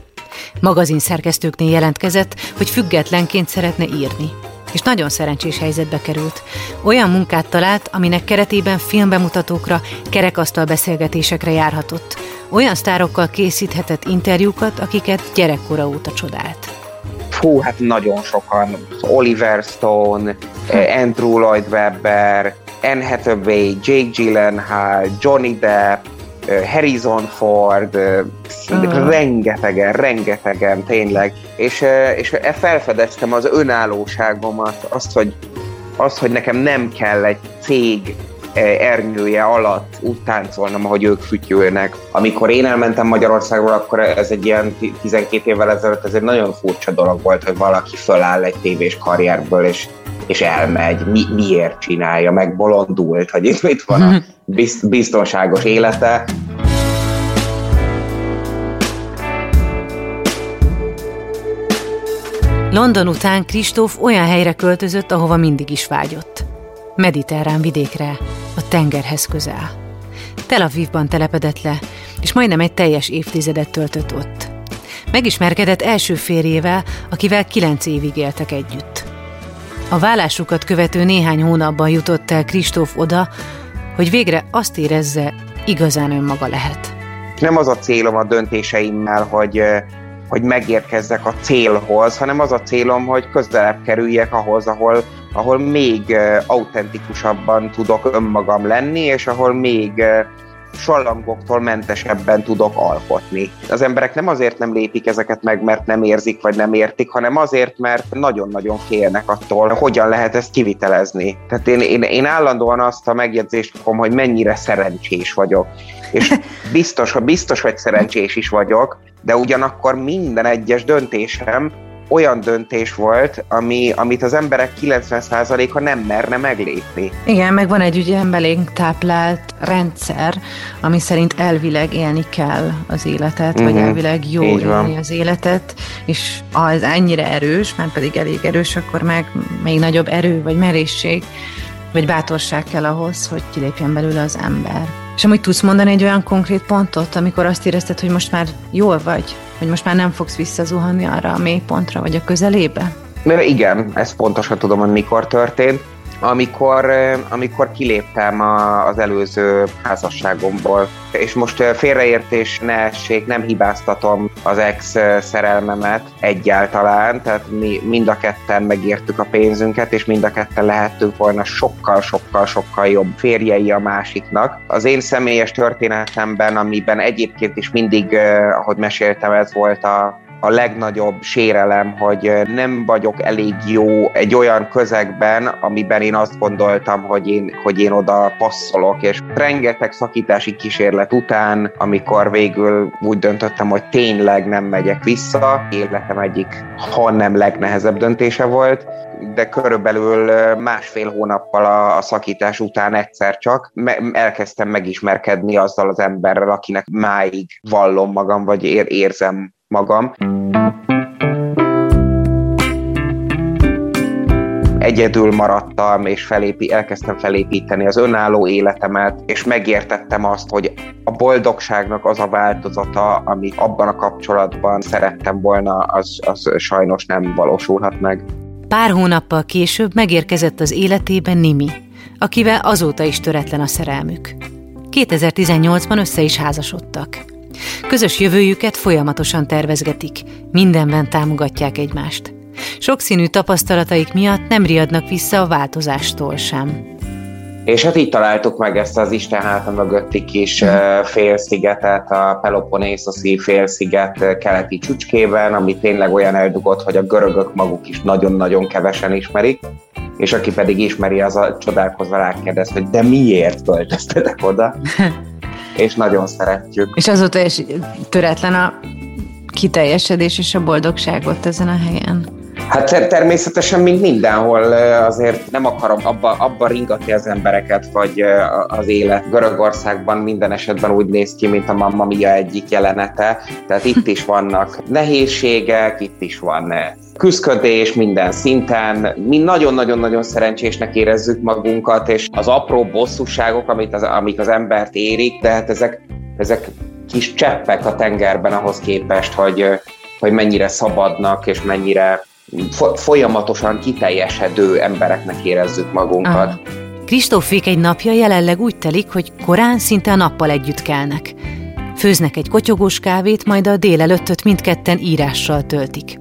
magazin szerkesztőknél jelentkezett, hogy függetlenként szeretne írni. És nagyon szerencsés helyzetbe került. Olyan munkát talált, aminek keretében filmbemutatókra, kerekasztal beszélgetésekre járhatott. Olyan sztárokkal készíthetett interjúkat, akiket gyerekkora óta csodált. Fú, hát nagyon sokan. Oliver Stone, hm. Andrew Lloyd Webber, Anne Hathaway, Jake Gyllenhaal, Johnny Depp, Harrison Ford, uh. rengetegen, rengetegen, tényleg. És, és felfedeztem az önállóságomat, azt, hogy, azt, hogy nekem nem kell egy cég ernyője alatt úgy táncolnom, ahogy ők fütyülnek. Amikor én elmentem Magyarországról, akkor ez egy ilyen 12 évvel ezelőtt, ez egy nagyon furcsa dolog volt, hogy valaki föláll egy tévés karrierből, és és elmegy, mi, miért csinálja, meg bolondult, hogy itt mit van a biztonságos élete. London után Kristóf olyan helyre költözött, ahova mindig is vágyott. Mediterrán vidékre, a tengerhez közel. Tel Avivban telepedett le, és majdnem egy teljes évtizedet töltött ott. Megismerkedett első férjével, akivel kilenc évig éltek együtt. A vállásukat követő néhány hónapban jutott el Kristóf oda, hogy végre azt érezze, igazán önmaga lehet. Nem az a célom a döntéseimmel, hogy, hogy megérkezzek a célhoz, hanem az a célom, hogy közelebb kerüljek ahhoz, ahol, ahol még autentikusabban tudok önmagam lenni, és ahol még sallangoktól mentesebben tudok alkotni. Az emberek nem azért nem lépik ezeket meg, mert nem érzik vagy nem értik, hanem azért, mert nagyon-nagyon félnek attól, hogyan lehet ezt kivitelezni. Tehát én, én, én állandóan azt a megjegyzést kapom, hogy mennyire szerencsés vagyok. És biztos, hogy biztos, hogy szerencsés is vagyok, de ugyanakkor minden egyes döntésem olyan döntés volt, ami, amit az emberek 90%-a nem merne meglépni. Igen, meg van egy ugye belénk táplált rendszer, ami szerint elvileg élni kell az életet, uh-huh. vagy mhm. elvileg jó Így élni van. az életet, és az ennyire erős, már pedig elég erős, akkor meg még nagyobb erő, vagy merészség, vagy bátorság kell ahhoz, hogy kilépjen belőle az ember. És amúgy tudsz mondani egy olyan konkrét pontot, amikor azt érezted, hogy most már jól vagy, hogy most már nem fogsz visszazuhanni arra a mélypontra, vagy a közelébe? Igen, ezt pontosan tudom, hogy mikor történt amikor, amikor kiléptem az előző házasságomból. És most félreértés ne essék, nem hibáztatom az ex szerelmemet egyáltalán, tehát mi mind a ketten megértük a pénzünket, és mind a ketten lehettünk volna sokkal-sokkal-sokkal jobb férjei a másiknak. Az én személyes történetemben, amiben egyébként is mindig, ahogy meséltem, ez volt a, a legnagyobb sérelem, hogy nem vagyok elég jó egy olyan közegben, amiben én azt gondoltam, hogy én, hogy én oda passzolok, és rengeteg szakítási kísérlet után, amikor végül úgy döntöttem, hogy tényleg nem megyek vissza, életem egyik, ha nem legnehezebb döntése volt, de körülbelül másfél hónappal a, szakítás után egyszer csak elkezdtem megismerkedni azzal az emberrel, akinek máig vallom magam, vagy ér- érzem magam. Egyedül maradtam, és felépi, elkezdtem felépíteni az önálló életemet, és megértettem azt, hogy a boldogságnak az a változata, amit abban a kapcsolatban szerettem volna, az, az sajnos nem valósulhat meg. Pár hónappal később megérkezett az életében Nimi, akivel azóta is töretlen a szerelmük. 2018-ban össze is házasodtak. Közös jövőjüket folyamatosan tervezgetik, mindenben támogatják egymást. Sokszínű tapasztalataik miatt nem riadnak vissza a változástól sem. És hát így találtuk meg ezt az Isten háta mögötti kis félszigetet, a Peloponnészoszi félsziget keleti csücskében, ami tényleg olyan eldugott, hogy a görögök maguk is nagyon-nagyon kevesen ismerik, és aki pedig ismeri, az a csodálkozva rákérdez, hogy de miért költöztetek oda? [LAUGHS] és nagyon szeretjük. És azóta is töretlen a kiteljesedés és a boldogság ott ezen a helyen. Hát természetesen, mint mindenhol, azért nem akarom abba, abba ringatni az embereket, vagy az élet. Görögországban minden esetben úgy néz ki, mint a Mamma Mia egyik jelenete, tehát itt is [LAUGHS] vannak nehézségek, itt is van küzdködés minden szinten. Mi nagyon-nagyon-nagyon szerencsésnek érezzük magunkat, és az apró bosszúságok, amit az, amik az embert érik, de hát ezek, ezek kis cseppek a tengerben ahhoz képest, hogy, hogy mennyire szabadnak, és mennyire folyamatosan kiteljesedő embereknek érezzük magunkat. Ah. Egy napja jelenleg úgy telik, hogy korán szinte a nappal együtt kelnek. Főznek egy kotyogós kávét, majd a délelőttöt mindketten írással töltik.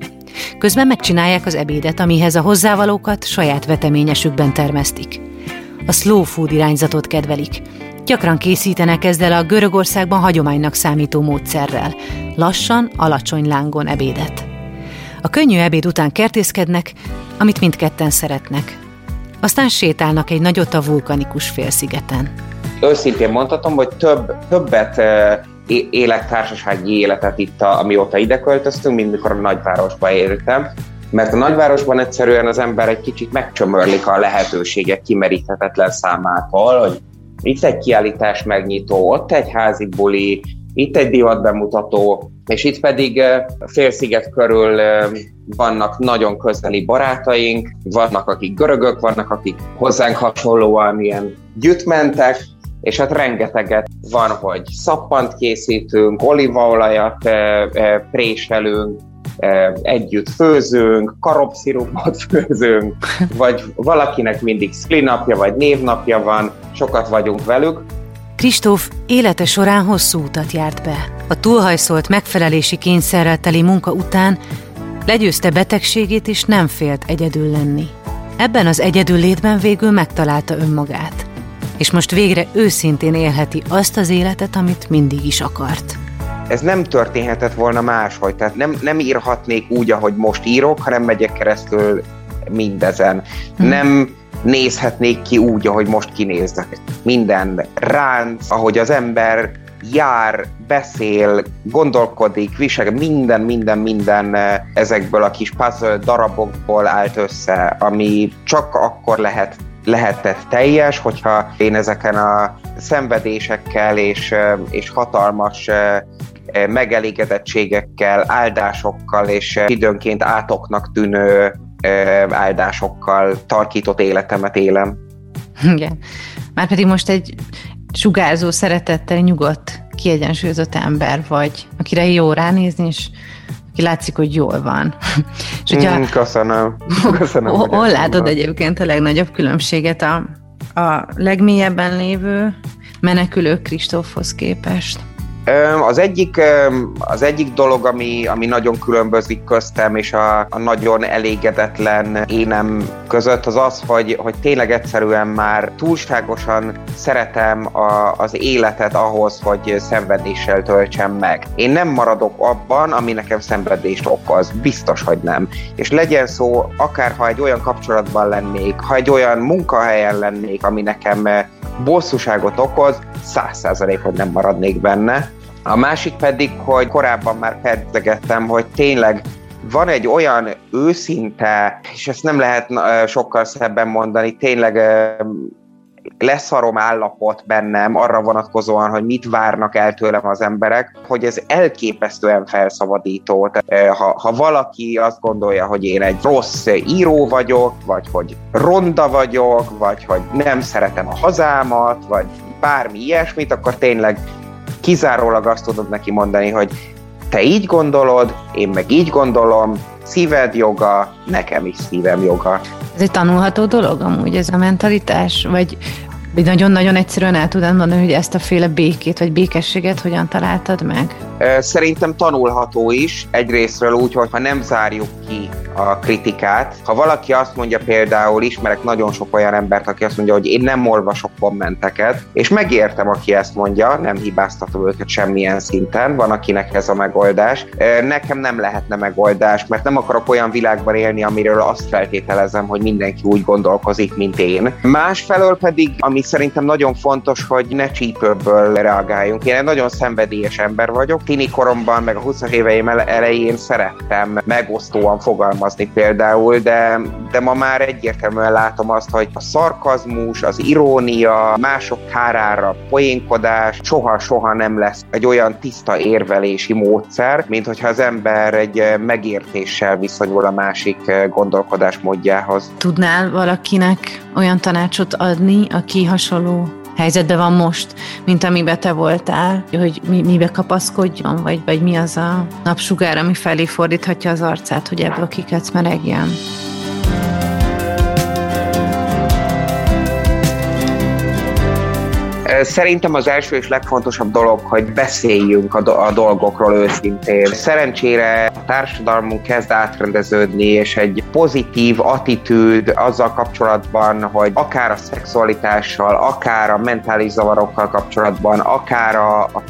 Közben megcsinálják az ebédet, amihez a hozzávalókat saját veteményesükben termesztik. A slow food irányzatot kedvelik. Gyakran készítenek ezzel a Görögországban hagyománynak számító módszerrel. Lassan, alacsony lángon ebédet. A könnyű ebéd után kertészkednek, amit mindketten szeretnek. Aztán sétálnak egy nagyot a vulkanikus félszigeten. Őszintén mondhatom, hogy több, többet élek társasági életet itt, a, amióta ide költöztünk, mint mikor a nagyvárosba éltem mert a nagyvárosban egyszerűen az ember egy kicsit megcsömörlik a lehetőségek kimeríthetetlen számától, hogy itt egy kiállítás megnyitó, ott egy házi buli, itt egy divat bemutató, és itt pedig félsziget körül vannak nagyon közeli barátaink, vannak akik görögök, vannak akik hozzánk hasonlóan ilyen gyütmentek, és hát rengeteget van, hogy szappant készítünk, olívaolajat préselünk, együtt főzünk, karopszirupot [LAUGHS] főzünk, vagy valakinek mindig szplinapja vagy névnapja van, sokat vagyunk velük. Kristóf élete során hosszú utat járt be. A túlhajszolt megfelelési kényszerrel teli munka után legyőzte betegségét és nem félt egyedül lenni. Ebben az egyedül létben végül megtalálta önmagát. És most végre őszintén élheti azt az életet, amit mindig is akart ez nem történhetett volna máshogy, tehát nem, nem írhatnék úgy, ahogy most írok, hanem megyek keresztül mindezen. Hmm. Nem nézhetnék ki úgy, ahogy most kinéznek. Minden ránc, ahogy az ember jár, beszél, gondolkodik, visel, minden, minden, minden eh, ezekből a kis puzzle darabokból állt össze, ami csak akkor lehet lehetett teljes, hogyha én ezeken a szenvedésekkel és, eh, és hatalmas eh, megelégedettségekkel, áldásokkal és időnként átoknak tűnő áldásokkal tarkított életemet élem. Igen. Már pedig most egy sugárzó, szeretettel nyugodt, kiegyensúlyozott ember vagy, akire jó ránézni, és aki látszik, hogy jól van. [LAUGHS] és hogyha, mm, köszönöm. [LAUGHS] köszönöm hol látod van. egyébként a legnagyobb különbséget a, a legmélyebben lévő menekülő Kristófhoz képest? Az egyik, az egyik dolog, ami, ami nagyon különbözik köztem és a, a nagyon elégedetlen énem között, az az, hogy, hogy tényleg egyszerűen már túlságosan szeretem a, az életet ahhoz, hogy szenvedéssel töltsem meg. Én nem maradok abban, ami nekem szenvedést okoz. Biztos, hogy nem. És legyen szó, akár ha egy olyan kapcsolatban lennék, ha egy olyan munkahelyen lennék, ami nekem bosszúságot okoz, száz százalék, hogy nem maradnék benne. A másik pedig, hogy korábban már pedzegettem, hogy tényleg van egy olyan őszinte, és ezt nem lehet sokkal szebben mondani, tényleg leszarom állapot bennem arra vonatkozóan, hogy mit várnak el tőlem az emberek, hogy ez elképesztően felszabadító. Ha, ha valaki azt gondolja, hogy én egy rossz író vagyok, vagy hogy ronda vagyok, vagy hogy nem szeretem a hazámat, vagy bármi ilyesmit, akkor tényleg kizárólag azt tudod neki mondani, hogy te így gondolod, én meg így gondolom, szíved joga, nekem is szívem joga. Ez egy tanulható dolog amúgy ez a mentalitás? Vagy nagyon-nagyon egyszerűen el tudod mondani, hogy ezt a féle békét vagy békességet hogyan találtad meg? Szerintem tanulható is, egyrésztről úgy, hogy ha nem zárjuk ki a kritikát, ha valaki azt mondja például, ismerek nagyon sok olyan embert, aki azt mondja, hogy én nem olvasok kommenteket, és megértem, aki ezt mondja, nem hibáztatom őket semmilyen szinten, van akinek ez a megoldás. Nekem nem lehetne megoldás, mert nem akarok olyan világban élni, amiről azt feltételezem, hogy mindenki úgy gondolkozik, mint én. Másfelől pedig, ami szerintem nagyon fontos, hogy ne csípőből reagáljunk. Én egy nagyon szenvedélyes ember vagyok. Tini koromban, meg a 20-as éveim elején szerettem megosztóan fogalmazni például, de, de ma már egyértelműen látom azt, hogy a szarkazmus, az irónia, mások kárára poénkodás soha-soha nem lesz egy olyan tiszta érvelési módszer, mint hogyha az ember egy megértéssel viszonyul a másik gondolkodásmódjához. Tudnál valakinek olyan tanácsot adni, aki hasonló helyzetben van most, mint amiben te voltál, hogy mi, mibe kapaszkodjon, vagy, vagy mi az a napsugár, ami felé fordíthatja az arcát, hogy ebből kiketsz meregjen. Szerintem az első és legfontosabb dolog, hogy beszéljünk a, do- a dolgokról őszintén. Szerencsére a társadalmunk kezd átrendeződni, és egy pozitív attitűd azzal kapcsolatban, hogy akár a szexualitással, akár a mentális zavarokkal kapcsolatban, akár a, a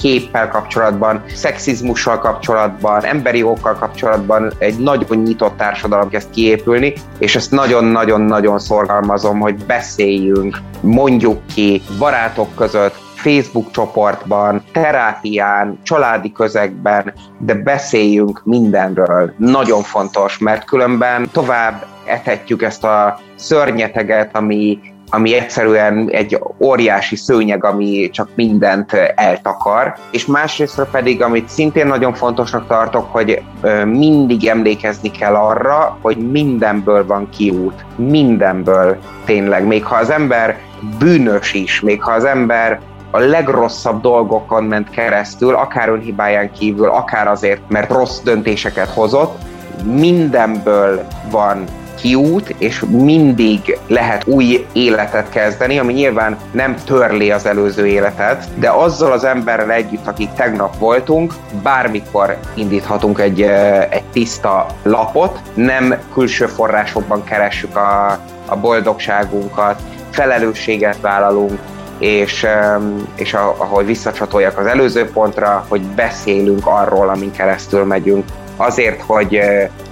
képpel kapcsolatban, szexizmussal kapcsolatban, emberi jogokkal kapcsolatban egy nagyon nyitott társadalom kezd kiépülni, és ezt nagyon-nagyon-nagyon szorgalmazom, hogy beszéljünk, mondjuk ki barátok között, Facebook csoportban, terápián, családi közegben, de beszéljünk mindenről. Nagyon fontos, mert különben tovább etetjük ezt a szörnyeteget, ami ami egyszerűen egy óriási szőnyeg, ami csak mindent eltakar. És másrészt pedig, amit szintén nagyon fontosnak tartok, hogy mindig emlékezni kell arra, hogy mindenből van kiút. Mindenből tényleg. Még ha az ember bűnös is, még ha az ember a legrosszabb dolgokon ment keresztül, akár önhibáján kívül, akár azért, mert rossz döntéseket hozott, mindenből van kiút, és mindig lehet új életet kezdeni, ami nyilván nem törli az előző életet, de azzal az emberrel együtt, akik tegnap voltunk, bármikor indíthatunk egy, egy tiszta lapot, nem külső forrásokban keressük a, a boldogságunkat, felelősséget vállalunk, és, és ahogy visszacsatoljak az előző pontra, hogy beszélünk arról, amin keresztül megyünk, azért, hogy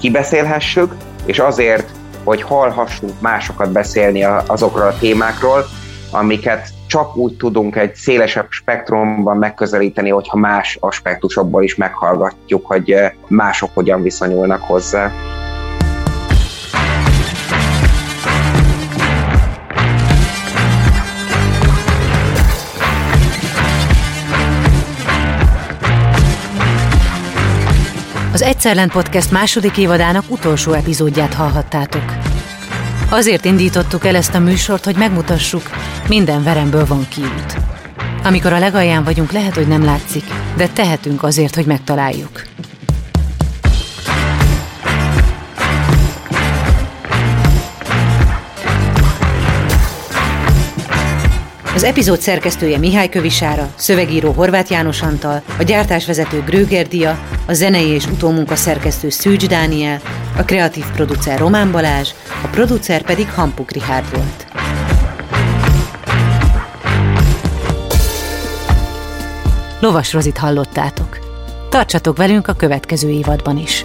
kibeszélhessük, és azért, hogy hallhassunk másokat beszélni azokról a témákról, amiket csak úgy tudunk egy szélesebb spektrumban megközelíteni, hogyha más aspektusokból is meghallgatjuk, hogy mások hogyan viszonyulnak hozzá. Az Egyszerlen Podcast második évadának utolsó epizódját hallhattátok. Azért indítottuk el ezt a műsort, hogy megmutassuk, minden veremből van kiút. Amikor a legalján vagyunk, lehet, hogy nem látszik, de tehetünk azért, hogy megtaláljuk. Az epizód szerkesztője Mihály Kövisára, szövegíró Horváth János Antal, a gyártásvezető Gröger a zenei és utómunka szerkesztő Szűcs Dániel, a kreatív producer Román Balázs, a producer pedig Hampuk Rihárd volt. Lovas Rozit hallottátok. Tartsatok velünk a következő évadban is.